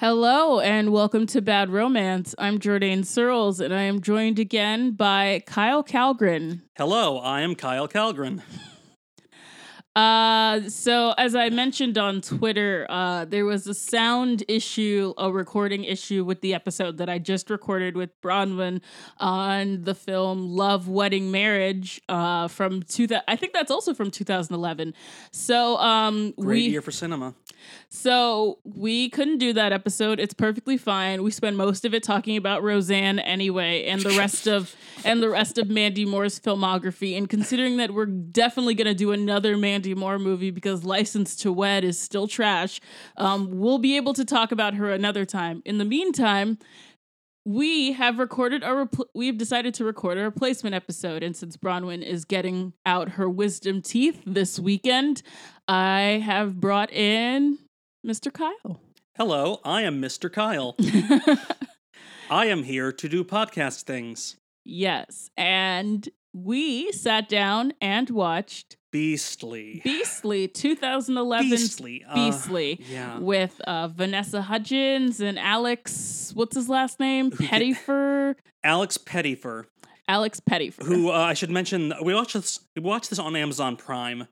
Hello and welcome to Bad Romance. I'm Jordan Searles and I am joined again by Kyle Calgren. Hello, I am Kyle Calgren. Uh, so as I mentioned on Twitter, uh, there was a sound issue, a recording issue with the episode that I just recorded with Bronwyn on the film Love, Wedding, Marriage, uh, from two. I think that's also from 2011. So, um, Great we year for cinema. so we couldn't do that episode. It's perfectly fine. We spend most of it talking about Roseanne anyway, and the rest of and the rest of Mandy Moore's filmography. And considering that we're definitely going to do another Mandy Moore movie because License to Wed is still trash, um, we'll be able to talk about her another time. In the meantime. We have recorded a repl- we've decided to record a replacement episode, and since Bronwyn is getting out her wisdom teeth this weekend, I have brought in Mr. Kyle. Hello, I am Mr. Kyle. I am here to do podcast things. yes, and we sat down and watched Beastly. Beastly 2011 Beastly. uh, Beastly yeah. with uh, Vanessa Hudgens and Alex, what's his last name? Pettyfer. Alex Pettyfer. Alex Pettyfer. who uh, I should mention, we watched this. We watched this on Amazon Prime.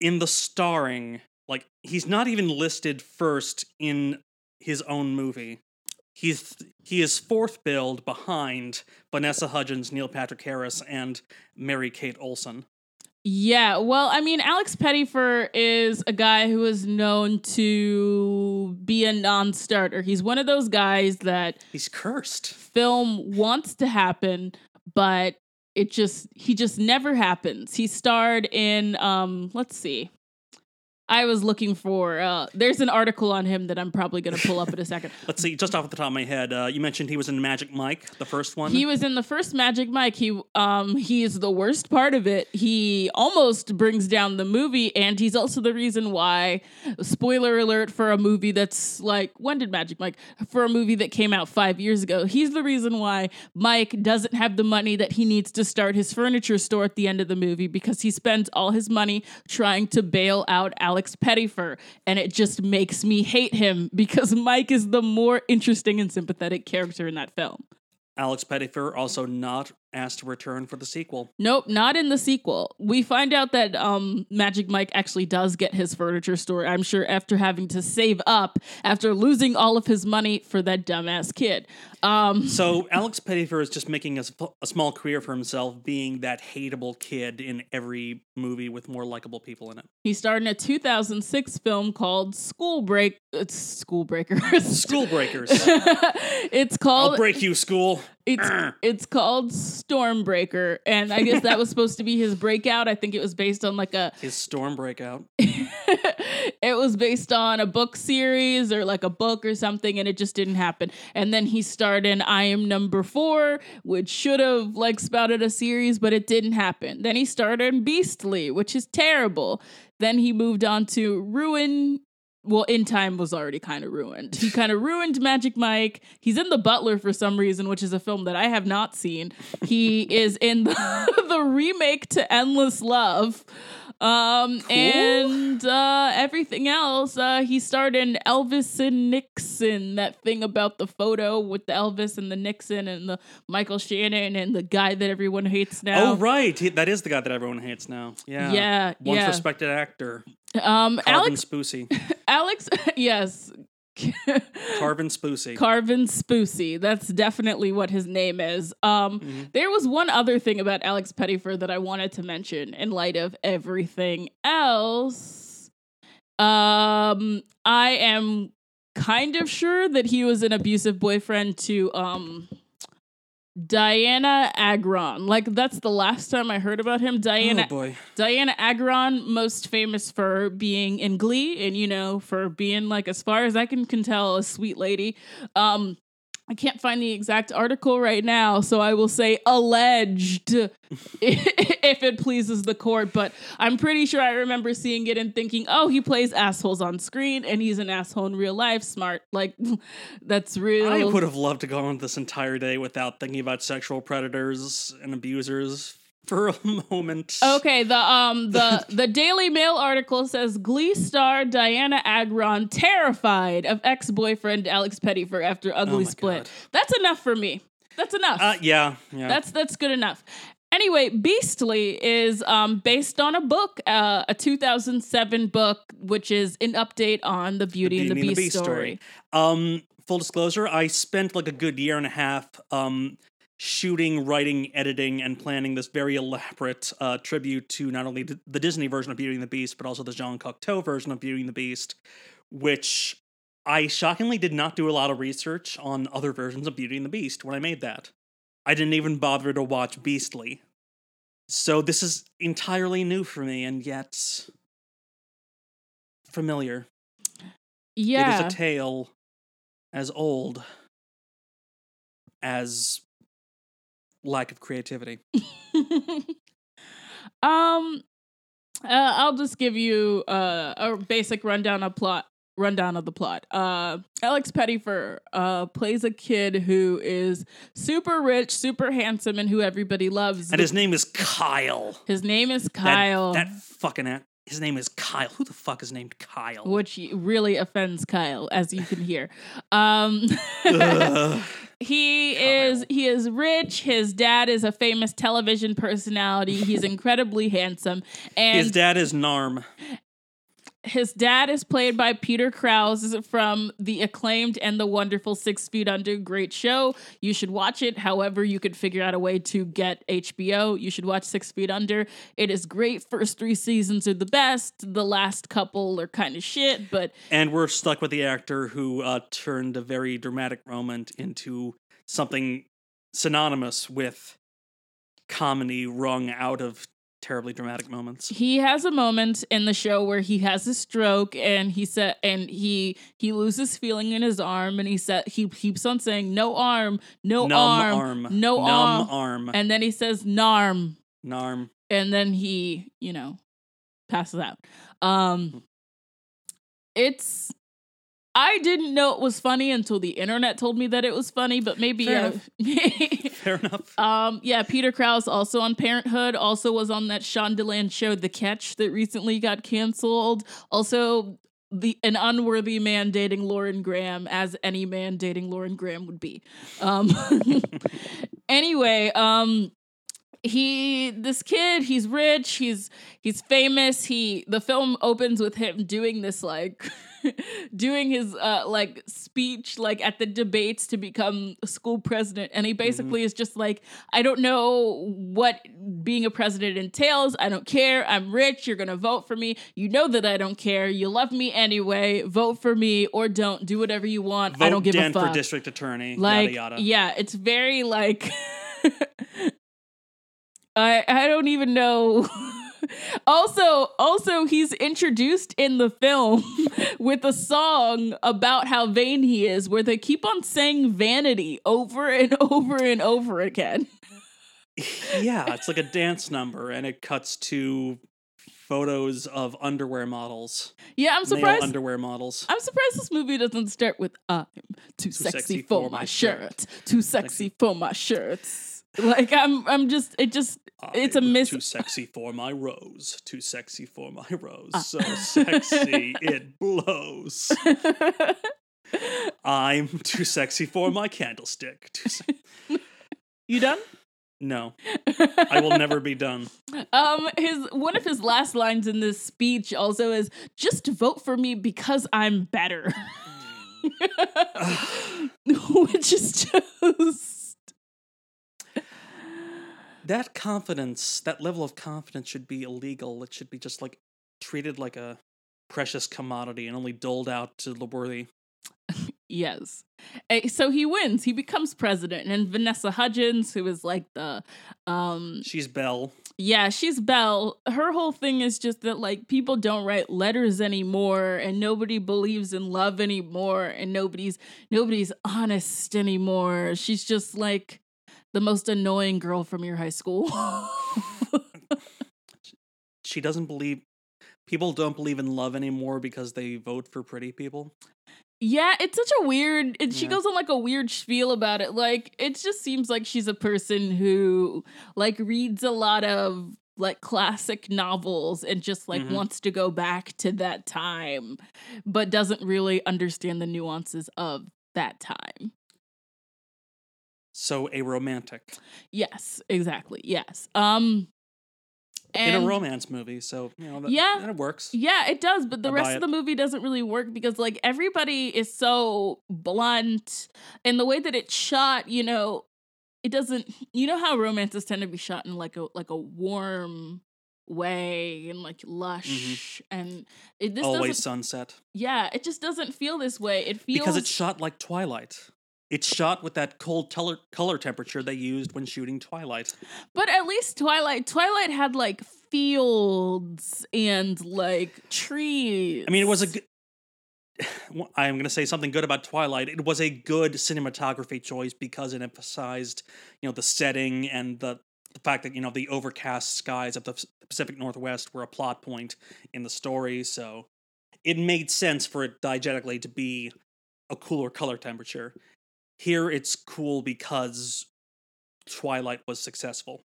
In the starring, like he's not even listed first in his own movie. He's he is fourth billed behind Vanessa Hudgens, Neil Patrick Harris, and Mary Kate Olsen. Yeah, well, I mean, Alex Pettyfer is a guy who is known to be a non starter. He's one of those guys that He's cursed. film wants to happen, but it just, he just never happens. He starred in, um, let's see. I was looking for, uh, there's an article on him that I'm probably going to pull up in a second. Let's see, just off the top of my head, uh, you mentioned he was in Magic Mike, the first one. He was in the first Magic Mike. He um he is the worst part of it. He almost brings down the movie, and he's also the reason why. Spoiler alert for a movie that's like when did Magic Mike for a movie that came out five years ago. He's the reason why Mike doesn't have the money that he needs to start his furniture store at the end of the movie because he spends all his money trying to bail out Alex Pettyfer, and it just makes me hate him because Mike is the more interesting and sympathetic character in that film. Alex Pettyfer also not asked to return for the sequel. Nope, not in the sequel. We find out that um, Magic Mike actually does get his furniture store, I'm sure, after having to save up after losing all of his money for that dumbass kid. Um, So Alex Pettyfer is just making a, a small career for himself, being that hateable kid in every movie with more likable people in it. he starred in a 2006 film called School Break. It's School Breakers. School Breakers. it's I'll called break you, school. it's it's called Stormbreaker, and I guess that was supposed to be his breakout. I think it was based on like a His storm breakout. it was based on a book series or like a book or something and it just didn't happen and then he starred in i am number four which should have like spouted a series but it didn't happen then he started in beastly which is terrible then he moved on to ruin well, in time was already kind of ruined. He kind of ruined Magic Mike. He's in The Butler for some reason, which is a film that I have not seen. He is in the, the remake to Endless Love. Um, and uh, everything else, uh, he starred in Elvis and Nixon, that thing about the photo with the Elvis and the Nixon and the Michael Shannon and the guy that everyone hates now. Oh, right. He, that is the guy that everyone hates now. Yeah. Yeah, Once yeah. respected actor. Um, Carvin Alex, Spoosy. Alex, yes. Carvin Spoosy. Carvin Spoosy. That's definitely what his name is. Um, Mhm. There was one other thing about Alex Pettyfer that I wanted to mention in light of everything else. Um, I am kind of sure that he was an abusive boyfriend to um Dianna Agron. Like that's the last time I heard about him. Dianna Oh. Dianna Agron, most famous for being in Glee and, you know, for being like, as far as I can, can tell, a sweet lady. Um, I can't find the exact article right now, so I will say alleged if it pleases the court. But I'm pretty sure I remember seeing it and thinking, oh, he plays assholes on screen and he's an asshole in real life. Smart. Like, that's real. I would have loved to go on this entire day without thinking about sexual predators and abusers for a moment. Okay, the um the the Daily Mail article says Glee star Dianna Agron terrified of ex-boyfriend Alex Pettyfer after ugly Oh split. God. That's enough for me. That's enough. Uh, yeah, yeah. That's that's good enough. Anyway, Beastly is um, based on a book, uh, a 2007 book, which is an update on the Beauty, and the Beast, story. Um, full disclosure, I spent like a good year and a half um shooting, writing, editing, and planning this very elaborate uh, tribute to not only the the Disney version of Beauty and the Beast, but also the Jean Cocteau version of Beauty and the Beast, which I shockingly did not do a lot of research on other versions of Beauty and the Beast when I made that. I didn't even bother to watch Beastly. So this is entirely new for me, and yet familiar. Yeah. It is a tale as old as lack of creativity. um, uh, I'll just give you uh, a basic rundown of plot. Rundown of the plot. Uh, Alex Pettyfer uh, plays a kid who is super rich, super handsome, and who everybody loves. And his name is Kyle. His name is Kyle, That, fucking a- his name is Kyle. Who the fuck is named Kyle? which really offends Kyle, as you can hear. Um, he Kyle. is he is rich. His dad is a famous television personality. He's incredibly handsome, and his dad is Narm. His dad is played by Peter Krause from the acclaimed and the wonderful Six Feet Under. Great show. You should watch it. However, you could figure out a way to get HBO. You should watch Six Feet Under. It is great. First three seasons are the best. The last couple are kind of shit, but And we're stuck with the actor who uh, turned a very dramatic moment into something synonymous with comedy wrung out of terribly dramatic moments. he has a moment in the show where he has a stroke and he said and he he loses feeling in his arm and he said he keeps on saying no arm no Numb arm, arm. no arm arm. and then he says narm Narm. and then he you know passes out um it's i didn't know it was funny until the internet told me that it was funny but maybe Fair enough. um yeah peter krause also on parenthood also was on that shondaland show the catch that recently got canceled also the an unworthy man dating lauren graham as any man dating lauren graham would be um anyway um he this kid he's rich he's he's famous he the film opens with him doing this like doing his uh like speech like at the debates to become school president. And he basically is just like i don't know what being a president entails. I don't care. I'm rich. You're gonna vote for me. You know that i don't care. You love me anyway. Vote for me or don't. Do whatever you want. Vote i don't give Dan a fuck for district attorney. like yada yada. yeah it's very like i i don't even know also also he's introduced in the film with a song about how vain he is where they keep on saying vanity over and over and over again yeah, it's like a dance number, and it cuts to photos of underwear models, yeah i'm male surprised underwear models. I'm surprised this movie doesn't start with I'm too, sexy, for, my shirt. Too sexy for my shirts. Like I'm I'm just it just it's a miss Too sexy for my rose. Too sexy for my rose. Uh. So sexy it blows. I'm too sexy for my candlestick. Se- you done? no, I will never be done. Um his one of his last lines in this speech also is just vote for me because I'm better. Which is just That confidence, that level of confidence should be illegal. It should be just like treated like a precious commodity and only doled out to the worthy. Yes. Eh, So he wins. He becomes president. And Vanessa Hudgens, who is like the um She's Belle. yeah, she's Belle. Her whole thing is just that like people don't write letters anymore and nobody believes in love anymore and nobody's nobody's honest anymore. She's just like the most annoying girl from your high school. She doesn't believe people don't believe in love anymore because they vote for pretty people. Yeah, it's such a weird. It, She Yeah. goes on like a weird spiel about it. Like it just seems like she's a person who like reads a lot of like classic novels and just like Mhm. wants to go back to that time, but doesn't really understand the nuances of that time. So a romantic Yes, exactly. Yes. Um, in a romance movie. So you know that, Yeah. that works. Yeah, it does, but the I rest of it. the movie doesn't really work because like everybody is so blunt and the way that it's shot, you know, it doesn't you know how romances tend to be shot in like a like a warm way and like lush and it this Mm-hmm. Always sunset yeah, it just doesn't feel this way. It feels because it's shot like Twilight. It's shot with that cold color color temperature they used when shooting Twilight. But at least Twilight Twilight had like fields and like trees. I mean, it was a good. I'm going to say something good about Twilight. It was a good cinematography choice because it emphasized, you know, the setting and the, the fact that you know the overcast skies of the Pacific Northwest were a plot point in the story. So it made sense for it diegetically to be a cooler color temperature. Here, it's cool because Twilight was successful.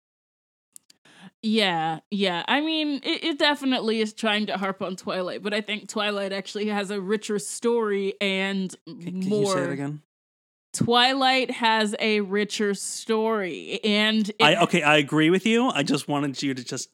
Yeah, yeah. I mean, it, it definitely is trying to harp on Twilight, but I think Twilight actually has a richer story and Can, can more. you say it again? Twilight has a richer story, and it, I okay, I agree with you. I just wanted you to just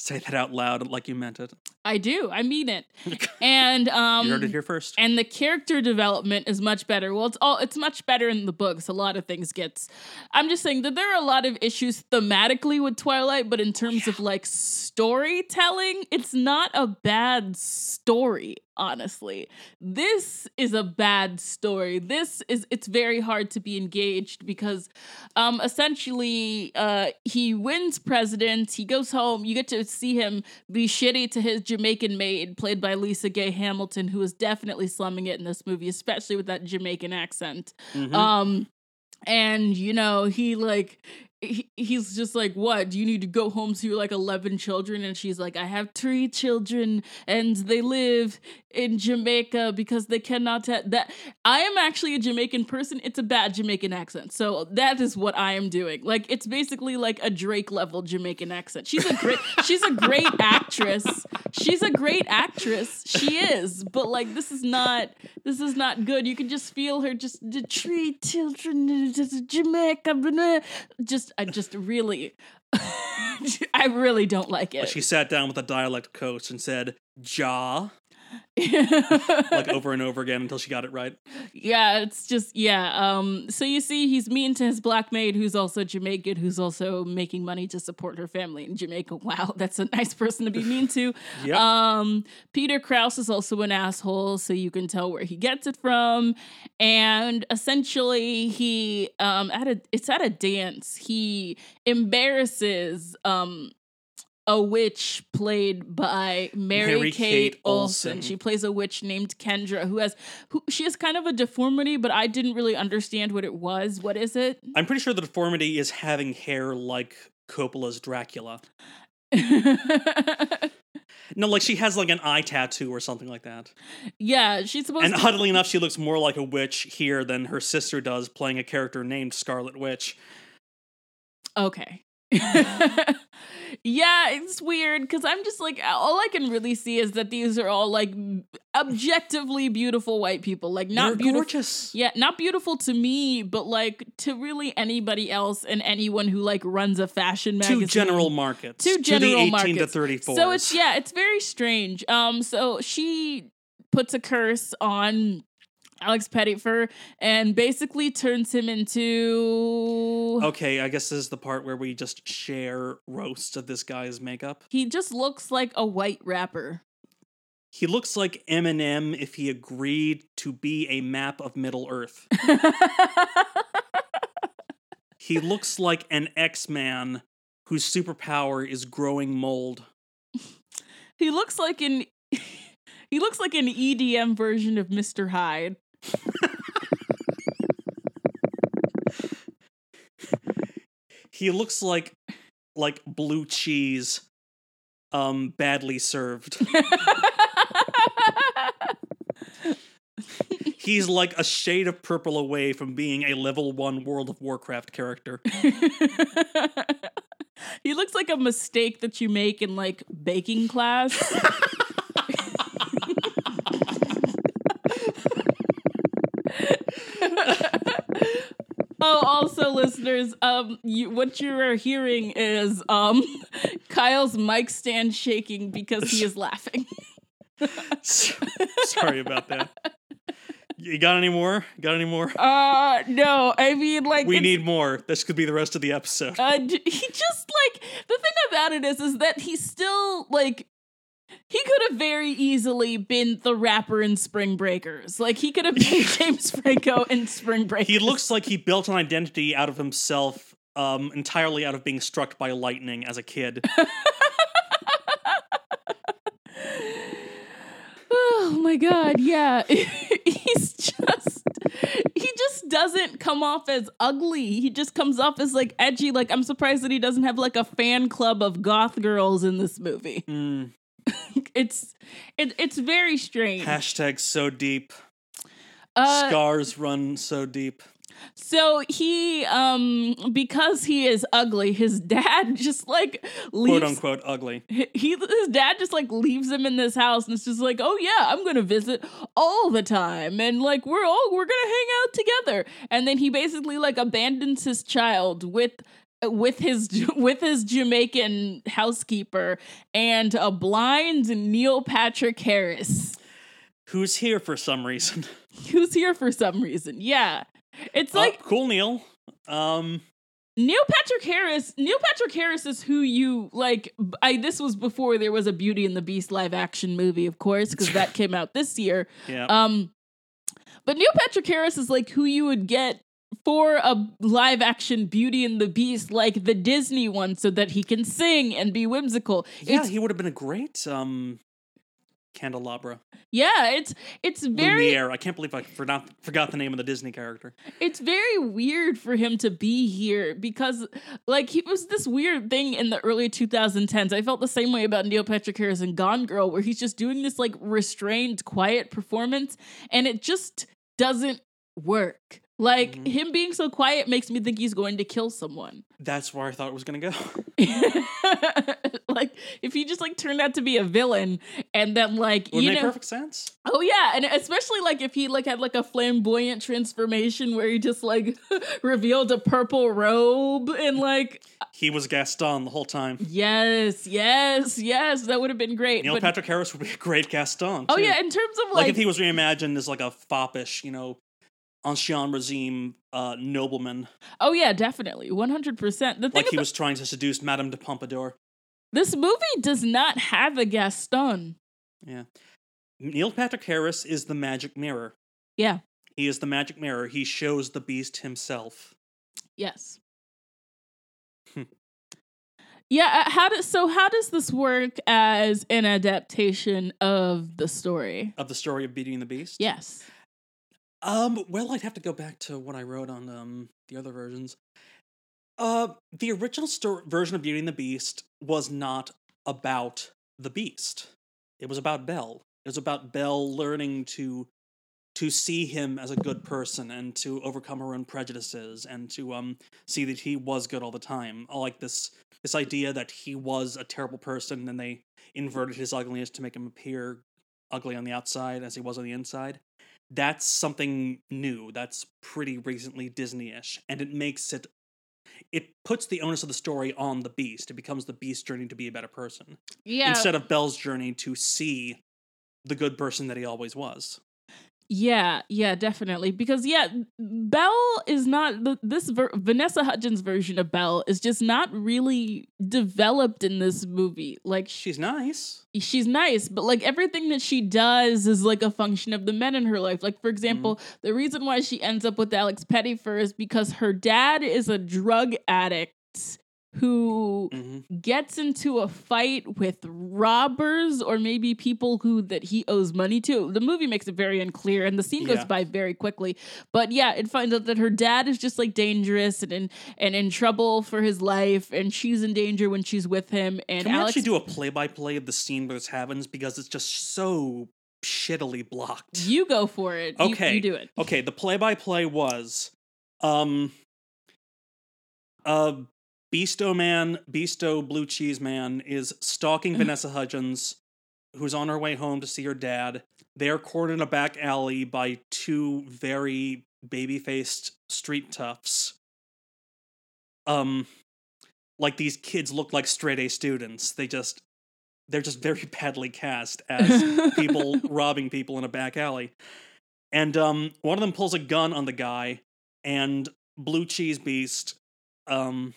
say that out loud like you meant it. I do. I mean it. And um, you heard it here first. and the character development is much better. Well, it's all it's much better in the books. A lot of things gets. I'm just saying that there are a lot of issues thematically with Twilight, but in terms of like storytelling, it's not a bad story. Honestly, this is a bad story. This is it's very hard to be engaged because, um, essentially, uh, he wins president. He goes home. You get to see him be shitty to his Jamaican maid, played by Lisa Gay Hamilton, who is definitely slumming it in this movie, especially with that Jamaican accent. Mhm. Um, and you know, he like he, he's just like, "What? Do you need to go home to your like eleven children?" And she's like, "I have three children, and they live in Jamaica because they cannot ha- that." I am actually a Jamaican person. It's a bad Jamaican accent, so that is what I am doing. Like, it's basically like a Drake level Jamaican accent. She's a great, she's a great actress. She's a great actress. She is, but like, this is not this is not good. You can just feel her just the three children just Jamaica blah, just I just really I really don't like it. she sat down with a dialect coach and said "ja" like over and over again until she got it right. yeah, it's just yeah. Um so you see he's mean to his black maid who's also Jamaican, who's also making money to support her family in Jamaica. Wow, that's a nice person to be mean to. Yep. Um, Peter Krause is also an asshole, so you can tell where he gets it from. And essentially, he um at a it's at a dance. He embarrasses um a witch played by Mary, Mary Kate, Kate Olsen. Olsen. She plays a witch named Kendra who has who she has kind of a deformity, but I didn't really understand what it was. What is it? I'm pretty sure the deformity is having hair like Coppola's Dracula. No, like she has like an eye tattoo or something like that. yeah, she's supposed And to oddly enough, she looks more like a witch here than her sister does, playing a character named Scarlet Witch. Okay. yeah, it's weird because I'm just like, all I can really see is that these are all like objectively beautiful white people. Like, not beautiful. gorgeous. Yeah, not beautiful to me, but like to really anybody else and anyone who like runs a fashion magazine. Two general markets. Two general to the 18 markets. to 34. So it's yeah, it's very strange. Um, so she puts a curse on Alex Pettyfer and basically turns him into Okay, I guess this is the part where we just share roasts of this guy's makeup. he just looks like a white rapper. He looks like Eminem if he agreed to be a map of Middle Earth. He looks like an X-Man whose superpower is growing mold. he looks like an he looks like an EDM version of Mr. Hyde. He looks like like blue cheese um badly served. He's like a shade of purple away from being a level one World of Warcraft character. he looks like a mistake that you make in like baking class. Oh, also, listeners, um, you, what you are hearing is um, Kyle's mic stand shaking because he is laughing. Sorry about that. You got any more? Got any more? Uh, no. I mean, like we need more. This could be the rest of the episode. Uh, he just like the thing about it is, is that he's still like he could have very easily been the rapper in Spring Breakers. Like he could have been James Franco in Spring Breakers. he looks like he built an identity out of himself, um, entirely out of being struck by lightning as a kid. Oh my god, yeah. He's just he just doesn't come off as ugly. He just comes off as like edgy. Like I'm surprised that he doesn't have like a fan club of goth girls in this movie. Mm, It's it, it's very strange. hashtag so deep. Uh, Scars run so deep. so he um because he is ugly, his dad just like quote unquote ugly. he his dad just like leaves him in this house and it's just like oh yeah i'm gonna visit all the time and like we're all we're gonna hang out together and then he basically like abandons his child with with his with his jamaican housekeeper and a blind neil patrick harris Who's here for some reason? who's here for some reason yeah it's like oh, cool, Neil. Um, Neil Patrick Harris. Neil Patrick Harris is who you like. I this was before there was a Beauty and the Beast live action movie, of course, because that came out this year. yeah. Um, but Neil Patrick Harris is like who you would get for a live action Beauty and the Beast, like the Disney one, so that he can sing and be whimsical. yeah, it's, he would have been a great um, candelabra. yeah, it's it's very Lumiere. I can't believe I forgot forgot the name of the Disney character. it's very weird for him to be here because like he was this weird thing in the early 2010s i felt the same way about neil patrick harris in gone girl where he's just doing this like restrained quiet performance and it just doesn't work like Mhm. him being so quiet makes me think he's going to kill someone That's where I thought it was gonna go. like if he just like turned out to be a villain and then like Would you make know perfect sense. Oh yeah, and especially like if he like had like a flamboyant transformation where he just like revealed a purple robe and like He was Gaston the whole time. yes, yes, yes, that would have been great. Neil but- Patrick Harris would be a great Gaston. oh yeah, in terms of like, like, if he was reimagined as like a foppish, you know, ancien regime uh, nobleman, oh yeah, definitely, one hundred percent. The thing like he was trying to seduce Madame de Pompadour. this movie does not have a Gaston. Yeah, Neil Patrick Harris is the magic mirror. Yeah. He is the magic mirror. He shows the beast himself. Yes. Hmm. Yeah, uh, how does so how does this work as an adaptation of the story? Of the story of Beauty and the Beast. Yes. Um. Well, I'd have to go back to what I wrote on um the other versions. Uh, the original sto- version of Beauty and the Beast was not about the Beast. It was about Belle. It was about Belle learning to to see him as a good person and to overcome her own prejudices and to um see that he was good all the time. Like this this idea that he was a terrible person and they inverted his ugliness to make him appear ugly on the outside as he was on the inside that's something new. That's pretty recently Disney-ish, and it makes it. It puts the onus of the story on the Beast. It becomes the Beast's journey to be a better person Yeah. instead of Belle's journey to see the good person that he always was. Yeah, yeah, definitely. Because yeah, Belle is not the, this ver- Vanessa Hudgens version of Belle is just not really developed in this movie. Like She's nice. she's nice, but like everything that she does is like a function of the men in her life. Like for mm-hmm. example, the reason why she ends up with Alex Pettyfer is because her dad is a drug addict who hmm gets into a fight with robbers or maybe people who that he owes money to. The movie makes it very unclear and the scene goes by very quickly. But yeah, it finds out that her dad is just like dangerous and in and in trouble for his life and she's in danger when she's with him and Can we Alex actually do a play-by-play of the scene where this happens because it's just so shittily blocked. You go for it. You- Okay. you do it. Okay, the play-by-play was, um, uh, Beasto Man, Beasto Blue Cheese Man is stalking Vanessa Hudgens, who's on her way home to see her dad. They are cornered in a back alley by two very baby-faced street toughs. Um, like these kids look like straight A students. They just, they're just very badly cast as people robbing people in a back alley. And um, one of them pulls a gun on the guy, and Blue Cheese Beast. Um,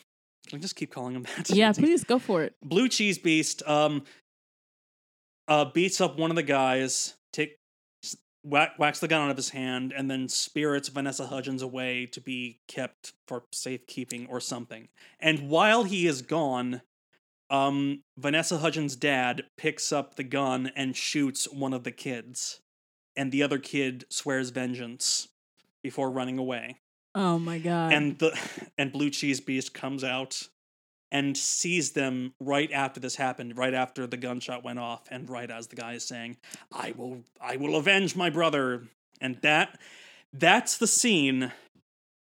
can I just keep calling him that? yeah, please go for it. Blue Cheese Beast um, uh, beats up one of the guys, take whack, whacks the gun out of his hand, and then spirits Vanessa Hudgens away to be kept for safekeeping or something. And while he is gone, um, Vanessa Hudgens' dad picks up the gun and shoots one of the kids, and the other kid swears vengeance before running away Oh my god. and the and blue cheese beast comes out and sees them right after this happened right after the gunshot went off and right as the guy is saying i will i will avenge my brother and that that's the scene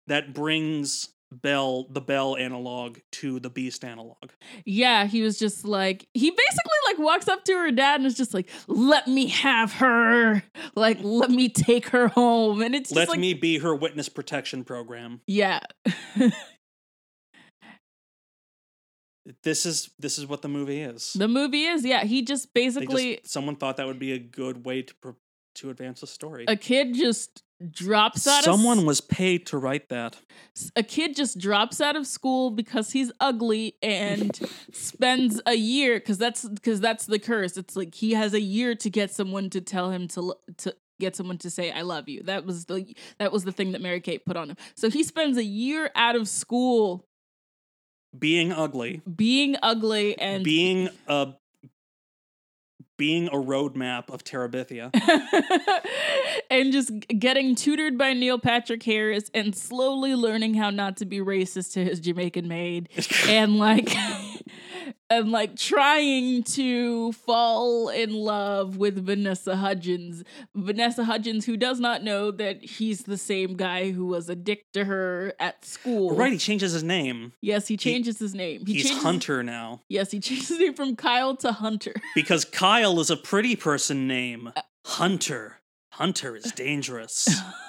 that brings bell the bell analog to the beast analog. Yeah, he was just like he basically like walks up to her dad and is just like, "Let me have her, like let me take her home." And it's just let like, me be her witness protection program. Yeah, this is this is what the movie is. The movie is yeah. He just basically just, someone thought that would be a good way to pro- to advance the story. A kid just drops out Someone of was paid to write that. A kid just drops out of school because he's ugly and spends a year because that's because that's the curse. It's like he has a year to get someone to tell him to to get someone to say i love you. That was the that was the thing that mary kate put on him. So he spends a year out of school Being ugly, being ugly and being a being a roadmap of Terabithia. and just getting tutored by Neil Patrick Harris and slowly learning how not to be racist to his Jamaican maid and like and like trying to fall in love with Vanessa Hudgens. Vanessa Hudgens who does not know that he's the same guy who was a dick to her at school. right, he changes his name. Yes, he changes his name. He He's Hunter now Yes, he changes his name from Kyle to Hunter. because Kyle is a pretty person name. Uh, Hunter. Hunter is dangerous.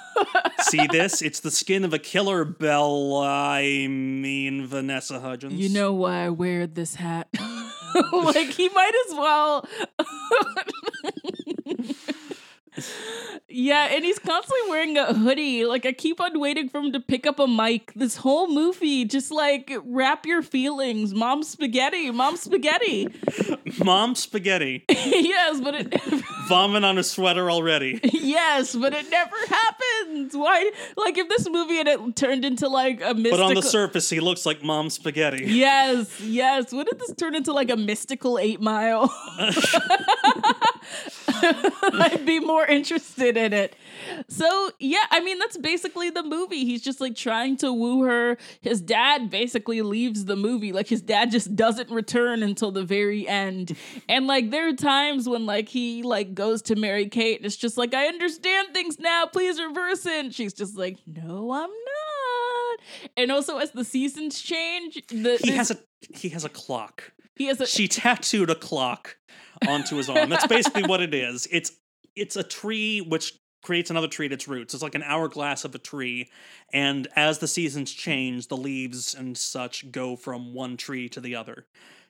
See this? It's the skin of a killer bell. I mean, Vanessa Hudgens. You know why I wear this hat? like he might as well. yeah, and he's constantly wearing a hoodie. Like I keep on waiting for him to pick up a mic. This whole movie, just like wrap your feelings. Mom spaghetti, mom spaghetti. Mom spaghetti. yes, but it Vomit on a sweater already. yes, but it never happens. Why? Like if this movie had it turned into like a mystical. But on the surface, he looks like Mom spaghetti. Yes, yes. What did this turn into like a mystical eight mile? I'd be more interested in it. So, yeah, I mean, that's basically the movie. He's just like trying to woo her. His dad basically leaves the movie. Like, his dad just doesn't return until the very end. And like, there are times when like he like goes to Mary Kate and it's just like, I understand things now. Please reverse it. And she's just like, no, I'm not. And also, as the seasons change, the He has a he has a clock. He has a She tattooed a clock onto his arm. That's basically what it is. It's it's a tree which creates another tree at its roots. It's like an hourglass of a tree, and as the seasons change, the leaves and such go from one tree to the other.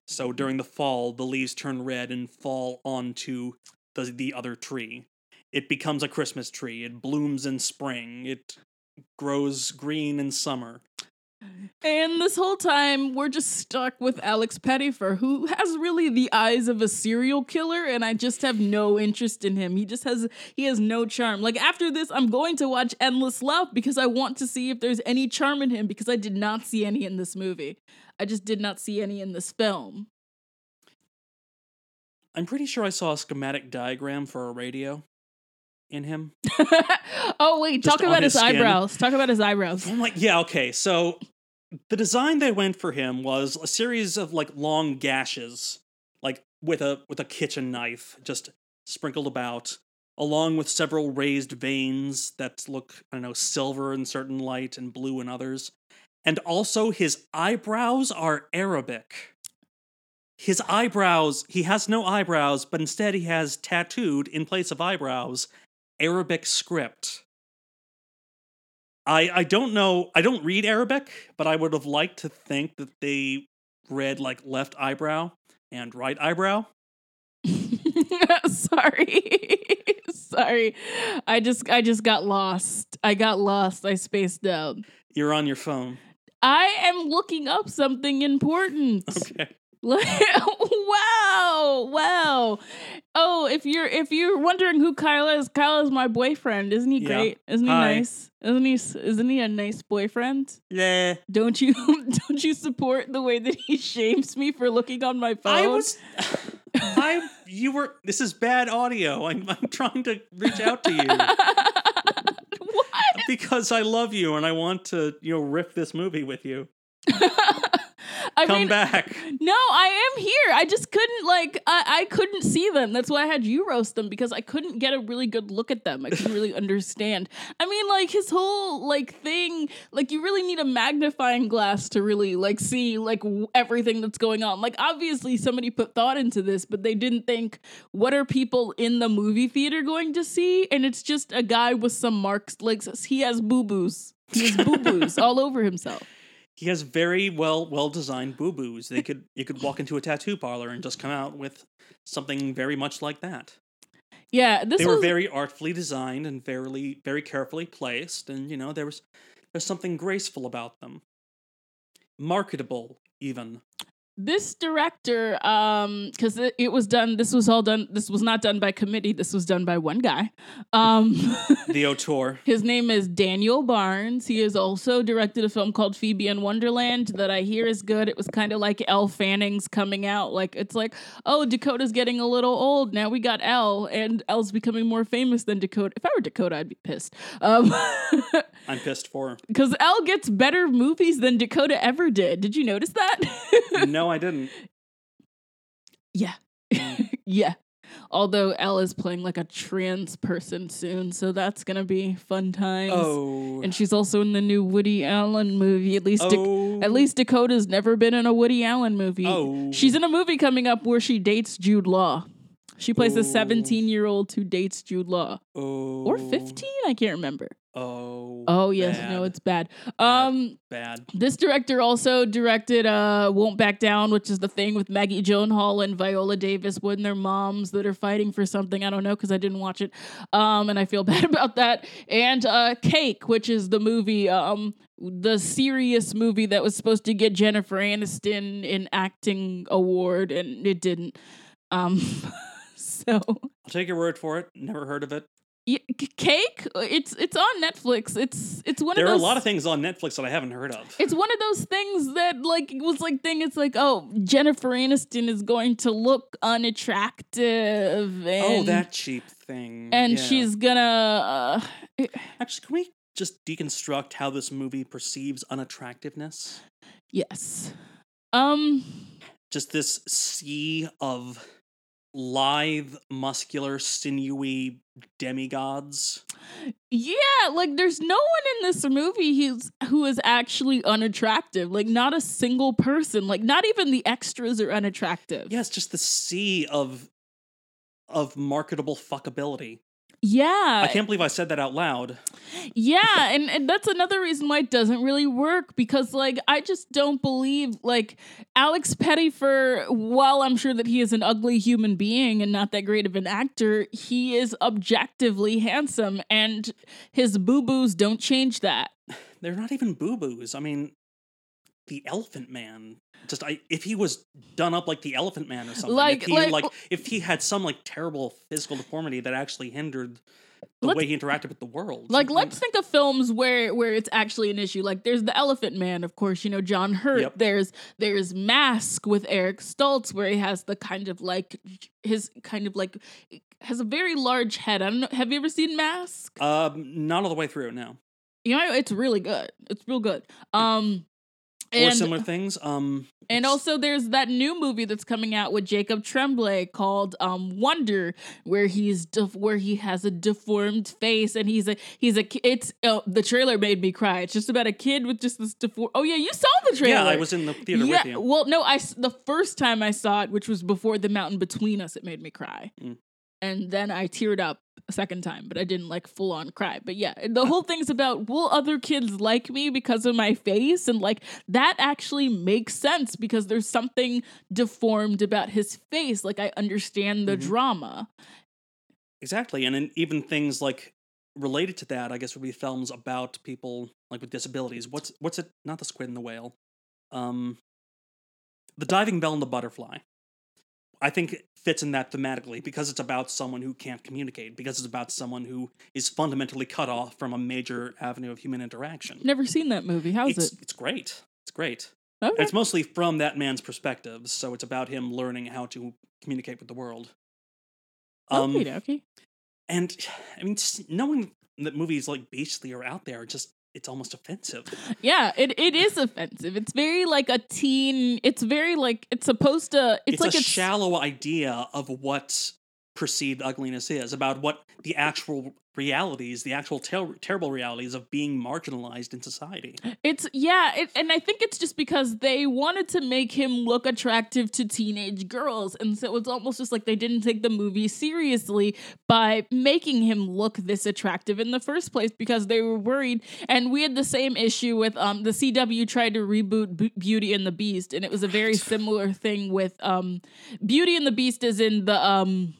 So mm-hmm. during the fall, the leaves turn red and fall onto the the other tree. It becomes a Christmas tree. It blooms in spring. It grows green in summer. And this whole time, we're just stuck with Alex Pettyfer, who has really the eyes of a serial killer, and I just have no interest in him. He just has he has no charm. Like after this, I'm going to watch Endless Love because I want to see if there's any charm in him because I did not see any in this movie. I just did not see any in this film. I'm pretty sure I saw a schematic diagram for a radio in him. oh wait, Just talk about his, his eyebrows. Talk about his eyebrows. I'm like, yeah, okay. So the design they went for him was a series of like long gashes, like with a with a kitchen knife just sprinkled about. along with several raised veins that look, I don't know, silver in certain light and blue in others. And also, his eyebrows are Arabic. His eyebrows, he has no eyebrows, but instead he has tattooed, in place of eyebrows, Arabic script. I, I don't know, I don't read Arabic, but I would have liked to think that they read like left eyebrow and right eyebrow. Sorry. Sorry. I just I just got lost. I got lost. I spaced out. You're on your phone. I am looking up something important. Okay. wow. Wow. Oh, if you're if you're wondering who Kyle is, Kyle is my boyfriend. Isn't he Yeah. great? Isn't he Hi. nice? Isn't he isn't he a nice boyfriend? Yeah. Don't you don't you support the way that he shames me for looking on my phone? I was I you were this is bad audio. I'm I'm trying to reach out to you what? because I love you and I want to, you know, riff this movie with you. I Come mean, back. no, I am here. I just couldn't like I, I couldn't see them. That's why I had you roast them because I couldn't get a really good look at them. I couldn't really understand. I mean, like his whole like thing, like you really need a magnifying glass to really like see like w- everything that's going on. Like obviously somebody put thought into this, but they didn't think what are people in the movie theater going to see? And it's just a guy with some marks like he has boo-boos. He has boo-boos all over himself. He has very well well designed boo boos. They could you could walk into a tattoo parlor and just come out with something very much like that. Yeah, this they was were very artfully designed and very very carefully placed, and you know there was there's something graceful about them, marketable even. This director um because it, it was done this was all done this was not done by committee this was done by one guy. Um The auteur. his name is daniel barnz. He has also directed a film called phoebe in wonderland that i hear is good. It was kind of like elle fanning's coming out. Like it's like oh dakota's getting a little old. Now we got elle and elle's becoming more famous than dakota. If i were dakota i'd be pissed. Um I'm pissed for. because elle gets better movies than dakota ever did. Did you notice that? No, I didn't. Yeah. Mm. yeah. Although Elle is playing like a trans person soon, so that's gonna be fun times. Oh. And she's also in the new Woody Allen movie. At least, Da- oh. at least Dakota's never been in a Woody Allen movie. Oh. She's in a movie coming up where she dates Jude Law. She plays a Oh. 17 year old who dates Jude Law. Oh. Or 15? I can't remember. Oh. Oh, yes. bad, No, it's bad. Um, bad. this director also directed uh Won't Back Down, which is the thing with Maggie Gyllenhaal and Viola Davis when they're moms that are fighting for something. I don't know because I didn't watch it. Um and I feel bad about that. And uh Cake, which is the movie um the serious movie that was supposed to get Jennifer Aniston an acting award and it didn't. Um so I'll take your word for it. Never heard of it. Cake, it's it's on Netflix. It's it's one There of those, There are a lot of things on Netflix that I haven't heard of. It's one of those things that like was like thing. It's like oh Jennifer Aniston is going to look unattractive and oh, that cheap thing. and Yeah. she's gonna uh, Actually, can we just deconstruct how this movie perceives unattractiveness? yes um Just this sea of lithe, muscular, sinewy demigods. yeah like there's no one in this movie who's who is actually unattractive like not a single person like not even the extras are unattractive Yeah, it's just the sea of of marketable fuckability. Yeah I can't believe I said that out loud. Yeah, and, and that's another reason why it doesn't really work because like I just don't believe like Alex Pettyfer, while I'm sure that he is an ugly human being and not that great of an actor, he is objectively handsome and his boo-boos don't change that. They're not even boo boos. I mean, the Elephant Man. Just I, if he was done up like the Elephant Man or something, Like- if he like- like, if he had some like terrible physical deformity that actually hindered the Let's- way he interacted with the world. Like let's think of films where where it's actually an issue. Like there's the Elephant Man, of course, you know, John Hurt. Yep. There's there's Mask with Eric Stoltz where he has the kind of like his kind of like has a very large head. I don't know. Have you ever seen Mask? um, not all the way through. No, You know, it's really good. It's real good. Um, or And- similar things. Um, And also, there's that new movie that's coming out with Jacob Tremblay called um, Wonder, where he's def- where he has a deformed face, and he's a he's a it's oh, the trailer made me cry. It's just about a kid with just this deformed. Oh yeah, you saw the trailer. yeah, I was in the theater yeah, with you. well, no, I the first time I saw it, which was before the mountain between us, it made me cry, Mm. And then I teared up a second time, but I didn't like full on cry. But yeah, the whole thing's about will other kids like me because of my face, and like that actually makes sense because there's something deformed about his face. Like I understand the Mhm. drama. Exactly, and then even things like related to that, I guess, would be films about people like with disabilities. What's what's it? Not the squid and the whale. Um, the diving bell and the butterfly. I think fits in that thematically because it's about someone who can't communicate, because it's about someone who is fundamentally cut off from a major avenue of human interaction. Never seen that movie. How's it's it? it's great. It's great. Okay. It's mostly from that man's perspective, so it's about him learning how to communicate with the world. Um, Okie dokie. and I mean, just knowing that movies like Beastly are out there, just it's almost offensive. Yeah, it, it is offensive. It's very like a teen. It's very like it's supposed to. It's, It's, like a it's shallow idea of what perceived ugliness is, about what the actual realities, the actual ter- terrible realities of being marginalized in society. It's yeah, it, and I think it's just because they wanted to make him look attractive to teenage girls, and so it's almost just like they didn't take the movie seriously by making him look this attractive in the first place because they were worried. And we had the same issue with um the CW tried to reboot B- Beauty and the Beast, and it was a very similar thing with um Beauty and the Beast is in the um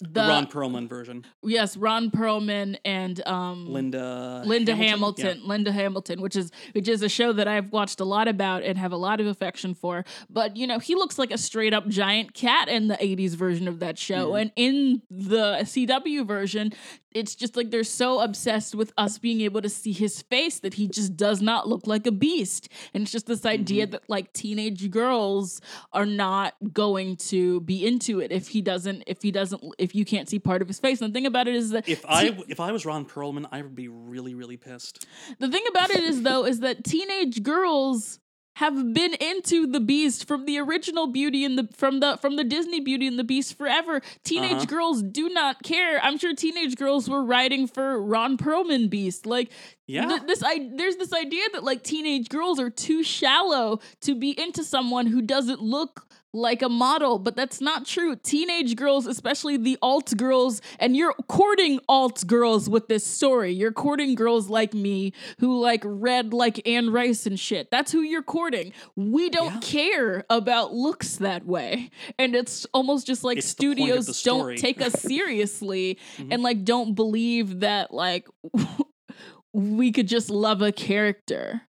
The, Ron Perlman version, yes Ron Perlman and um Linda Linda Yeah. Hamilton, Linda Hamilton, which is which is a show that I've watched a lot about and have a lot of affection for. But you know, he looks like a straight up giant cat in the '80s version of that show, Mhm. and in the CW version, it's just like they're so obsessed with us being able to see his face that he just does not look like a beast. And it's just this idea mm-hmm. that like teenage girls are not going to be into it if he doesn't if he doesn't if you can't see part of his face. And the thing about it is that If I if I was Ron Perlman, I would be really really pissed. The thing about it is though is that teenage girls have been into the beast from the original beauty and the from the from the disney beauty and the beast forever. Teenage Uh-huh. girls do not care. I'm sure teenage girls were writing for ron perlman beast. Like Yeah, th- this i there's this idea that like teenage girls are too shallow to be into someone who doesn't look like a model, but that's not true. Teenage girls, especially the alt girls, and you're courting alt girls with this story. You're courting girls like me who like read like Anne Rice and shit. That's who you're courting. We don't Yeah. care about looks that way. And it's almost just like It's the point of studios don't take us seriously Mhm. and like don't believe that like we could just love a character.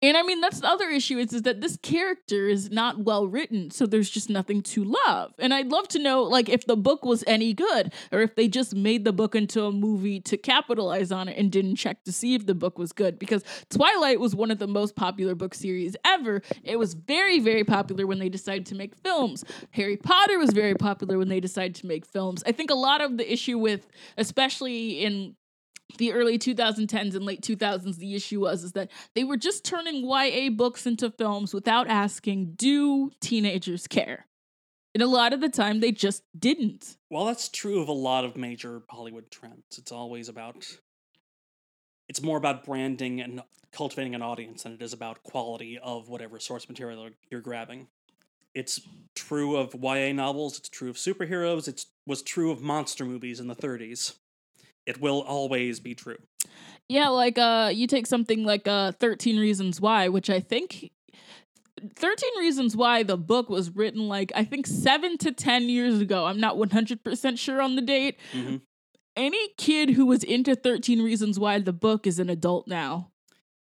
And I mean that's the other issue is, is that this character is not well written, so there's just nothing to love. And I'd love to know like if the book was any good or if they just made the book into a movie to capitalize on it and didn't check to see if the book was good because Twilight was one of the most popular book series ever. It was very very popular when they decided to make films. Harry Potter was very popular when they decided to make films. I think a lot of the issue with especially in the early 2010s and late 2000s the issue was is that they were just turning YA books into films without asking do teenagers care and a lot of the time they just didn't Well, that's true of a lot of major Hollywood trends. It's always about. It's more about branding and cultivating an audience than it is about quality of whatever source material you're grabbing. It's true of YA novels. It's true of superheroes. It was true of monster movies in the 30s. It will always be true. yeah like uh you take something like uh 13 reasons why which i think 13 reasons why the book was written like i think 7 to 10 years ago i'm not 100% sure on the date Mhm. any kid who was into 13 reasons why the book is an adult now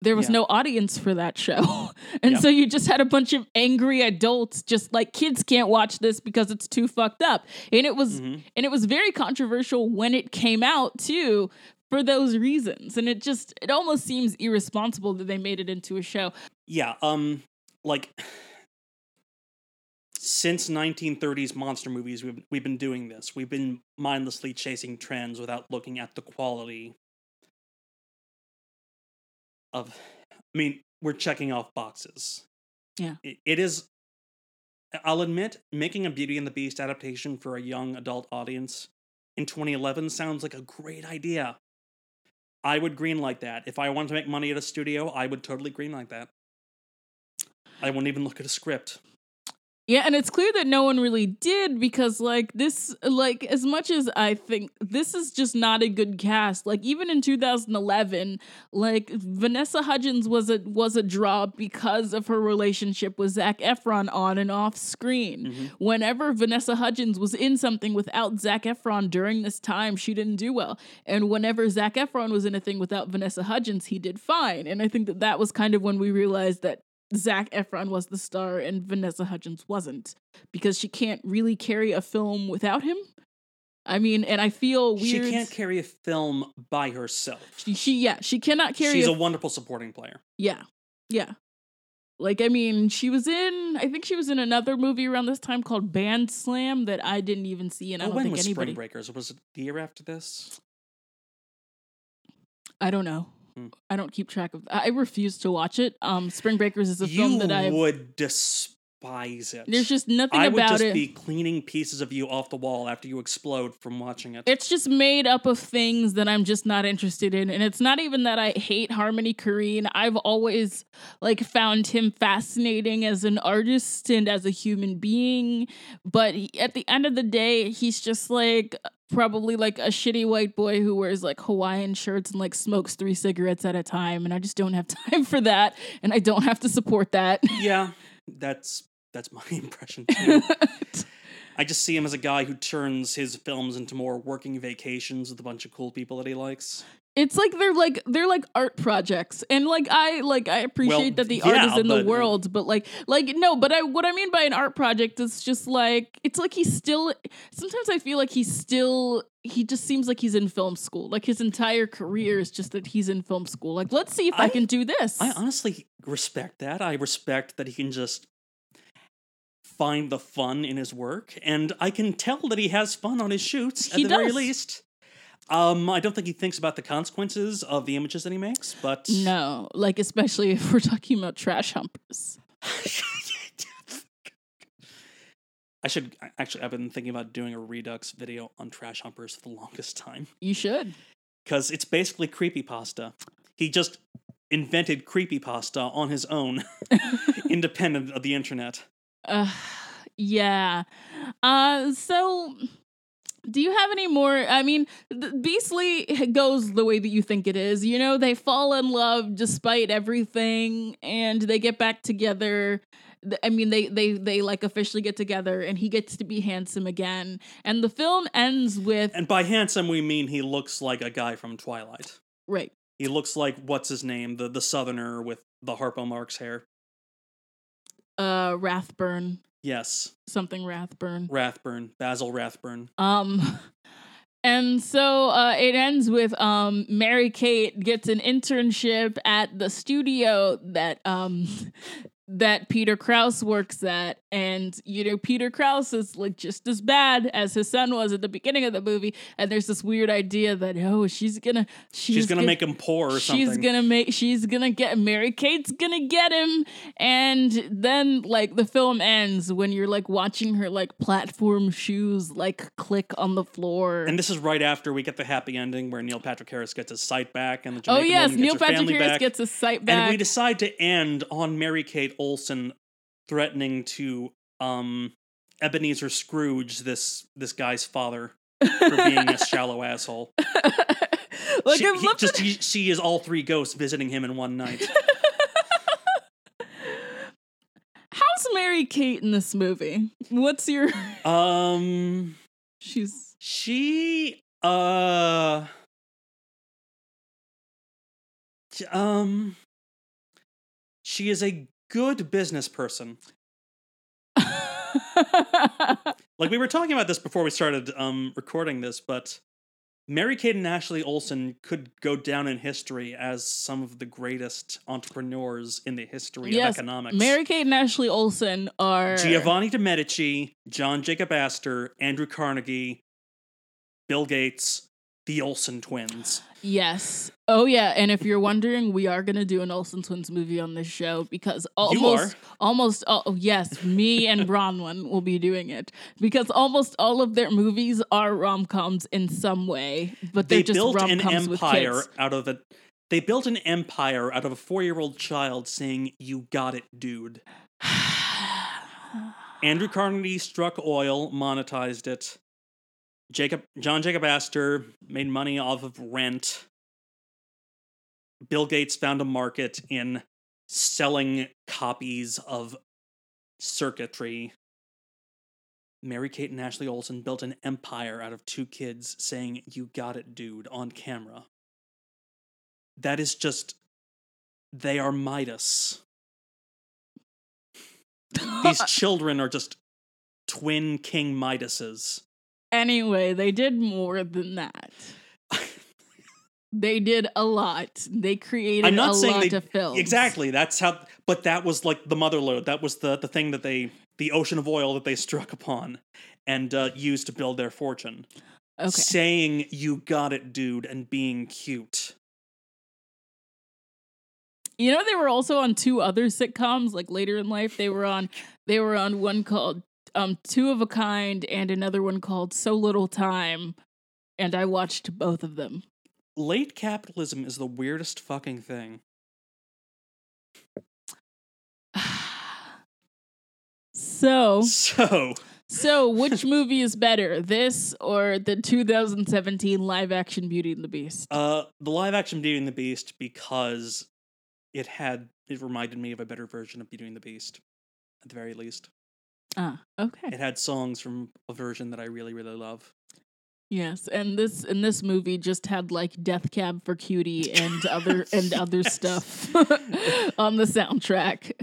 there was Yeah. no audience for that show and Yeah. so you just had a bunch of angry adults just like kids can't watch this because it's too fucked up and it was Mhm. and it was very controversial when it came out too for those reasons and it just it almost seems irresponsible that they made it into a show Yeah, um, like since 1930s monster movies, we've we've been doing this. We've been mindlessly chasing trends without looking at the quality of. I mean, we're checking off boxes. Yeah. It, is I'll admit making a Beauty and the Beast adaptation for a young adult audience in 2011 sounds like a great idea. I would greenlight that. If I wanted to make money at a studio, I would totally greenlight that. I wouldn't even look at a script. Yeah, and it's clear that no one really did because like this like as much as I think this is just not a good cast. Like even in 2011, like Vanessa Hudgens was a was a draw because of her relationship with Zac Efron on and off screen. Mhm. Whenever Vanessa Hudgens was in something without Zac Efron during this time, she didn't do well. And whenever Zac Efron was in a thing without Vanessa Hudgens, he did fine. And I think that that was kind of when we realized that Zac Efron was the star and Vanessa Hudgens wasn't because she can't really carry a film without him. I mean, and I feel weird. She can't carry a film by herself. She, she yeah, she cannot carry. She's a, a wonderful supporting player. yeah, yeah. Like I mean, she was in. I think she was in another movie around this time called Band Slam that I didn't even see, and I don't when think was anybody. Spring Breakers? Was it the year after this? I don't know. Hmm. I don't keep track of. I refuse to watch it. Um, Spring Breakers is a you film that I. would despise it. There's just nothing I would just it. be cleaning pieces of you off the wall after you explode from watching it. it's just made up of things that I'm just not interested in. And it's not even that I hate Harmony Korine. I've always like found him fascinating as an artist and as a human being. But he- at the end of the day, he's just like probably like a shitty white boy who wears like Hawaiian shirts and like smokes three cigarettes at a time. And I just don't have time for that. And I don't have to support that. yeah, that's that's my impression too. I just see him as a guy who turns his films into more working vacations with a bunch of cool people that he likes. it's like they're like they're like art projects and like i like i appreciate that the art is in the uh, world but like like no but i what i mean by an art project is just like it's like he's still sometimes i feel like he's still he just seems like he's in film school like his entire career is just that he's in film school like let's see if i, I- can do this I honestly respect that. I respect that he can just find the fun in his work, and I can tell that he has fun on his shoots at He the very least. Um, I don't think he thinks about the consequences of the images that he makes, but no like especially if we're talking about trash humpers I should actually. I've been thinking about doing a Redux video on trash humpers for the longest time you should because it's basically creepy pasta. He just invented creepy pasta on his own, independent of the internet. Uh, yeah. Uh, so do you have any more? I mean, Beastly goes the way that you think it is. You know, they fall in love despite everything, and they get back together. I mean, they they they like officially get together, and he gets to be handsome again. And the film ends with And by handsome, we mean he looks like a guy from Twilight. right. He looks like what's his name, the the Southerner with the Harpo Marx hair. Uh, Rathbone, Yes, something Rathbone. Rathbone, Basil Rathbone. Um and so uh it ends with um Mary Kate gets an internship at the studio that um that Peter Krause works at and you know Peter Krause is like just as bad as his son was at the beginning of the movie and there's this weird idea that oh she's gonna she's, She's, gonna make him poor or something. She's gonna make. She's gonna get. Mary Kate's gonna get him, and then like the film ends when you're like watching her like platform shoes like click on the floor. And this is right after we get the happy ending where Neil Patrick Harris gets his sight back and the oh yes, woman gets Neil Patrick Harris back. gets his sight back and we decide to end on Mary Kate Olsen threatening to um Ebenezer Scrooge, this this guy's father, for being a shallow asshole. like she, he- just he, she is all three ghosts visiting him in one night. How's Mary Kate in this movie? What's your? um, She's she uh, um, she is a good business person. Like we were talking about this before we started um recording this, but Mary Kate and Ashley Olsen could go down in history as some of the greatest entrepreneurs in the history Yes, of economics. Mary Kate and Ashley Olsen are Giovanni de Medici, John Jacob Astor, Andrew Carnegie, Bill Gates, the Olsen twins. Yes. Oh yeah, and if you're wondering, we are gonna do an Olsen Twins movie on this show because almost, almost, oh yes, me and Bronwyn will be doing it because almost all of their movies are rom coms in some way, but they're They just built rom an coms with empire kids. out of a. They built an empire out of a four-year-old child saying, "You got it, dude." Andrew Carnegie struck oil, monetized it. Jacob John Jacob Astor made money off of rent. Bill Gates found a market in selling copies of circuitry. Mary Kate and Ashley Olsen built an empire out of two kids saying, You got it, dude, on camera. That is just. They are Midas. These children are just twin King Midases. Anyway, they did more than that. They did a lot. They created I'm not a saying lot they of films. exactly. That's how. But that was like the mother lode. That was the the thing that they the ocean of oil that they struck upon and uh, used to build their fortune. Okay. Saying "you got it, dude" and being cute. You know, they were also on two other sitcoms. Like later in life, they were on they were on one called um Two of a Kind and another one called So Little Time. And I watched both of them. Late capitalism is the weirdest fucking thing. so So so which movie is better, this or the 2017 live action Beauty and the Beast? Uh, the live action Beauty and the Beast because it had it reminded me of a better version of Beauty and the Beast, at the very least. Ah, okay. It had songs from a version that I really really love. Yes, and this and this movie just had like Death Cab for Cutie and other and other stuff on the soundtrack.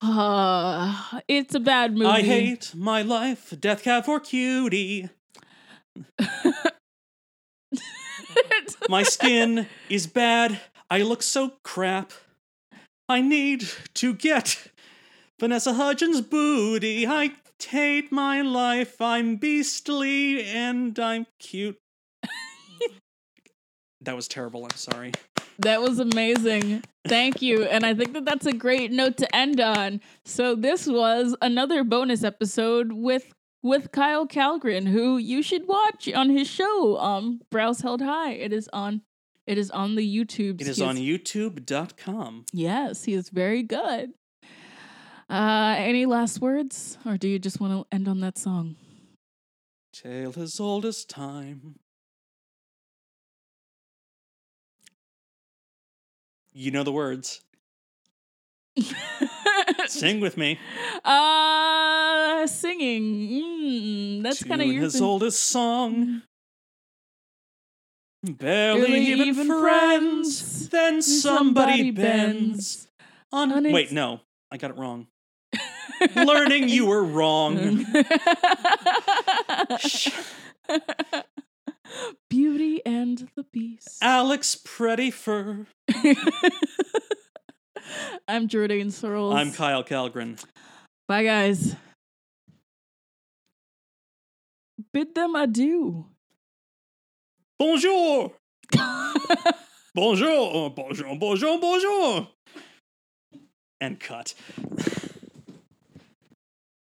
uh, it's a bad movie. I hate my life, Death Cab for Cutie. My skin is bad. I look so crap. I need to get Vanessa Hudgens' booty. I hate my life. I'm beastly and I'm cute. that was terrible. I'm sorry. That was amazing. Thank you. And I think that that's a great note to end on. So this was another bonus episode with with Kyle Kallgren, who you should watch on his show, um, Brows Held High. It is on it is on the YouTube. It is on YouTube.com. Yes, he is very good. Uh any last words? Or do you just want to end on that song? Tale as old as time. You know the words. Sing with me. Uh singing. Mm, that's kind of your his thing. oldest song. Barely, Barely even, even friends. friends. Then somebody, bends. On, on wait, no, I got it wrong. Learning you were wrong. Beauty and the Beast. Alex Pettyfer. I'm Jordan Searles. I'm Kyle Kallgren. Bye, guys. Bid them adieu. Bonjour. Bonjour. Bonjour. Bonjour. Bonjour. And cut.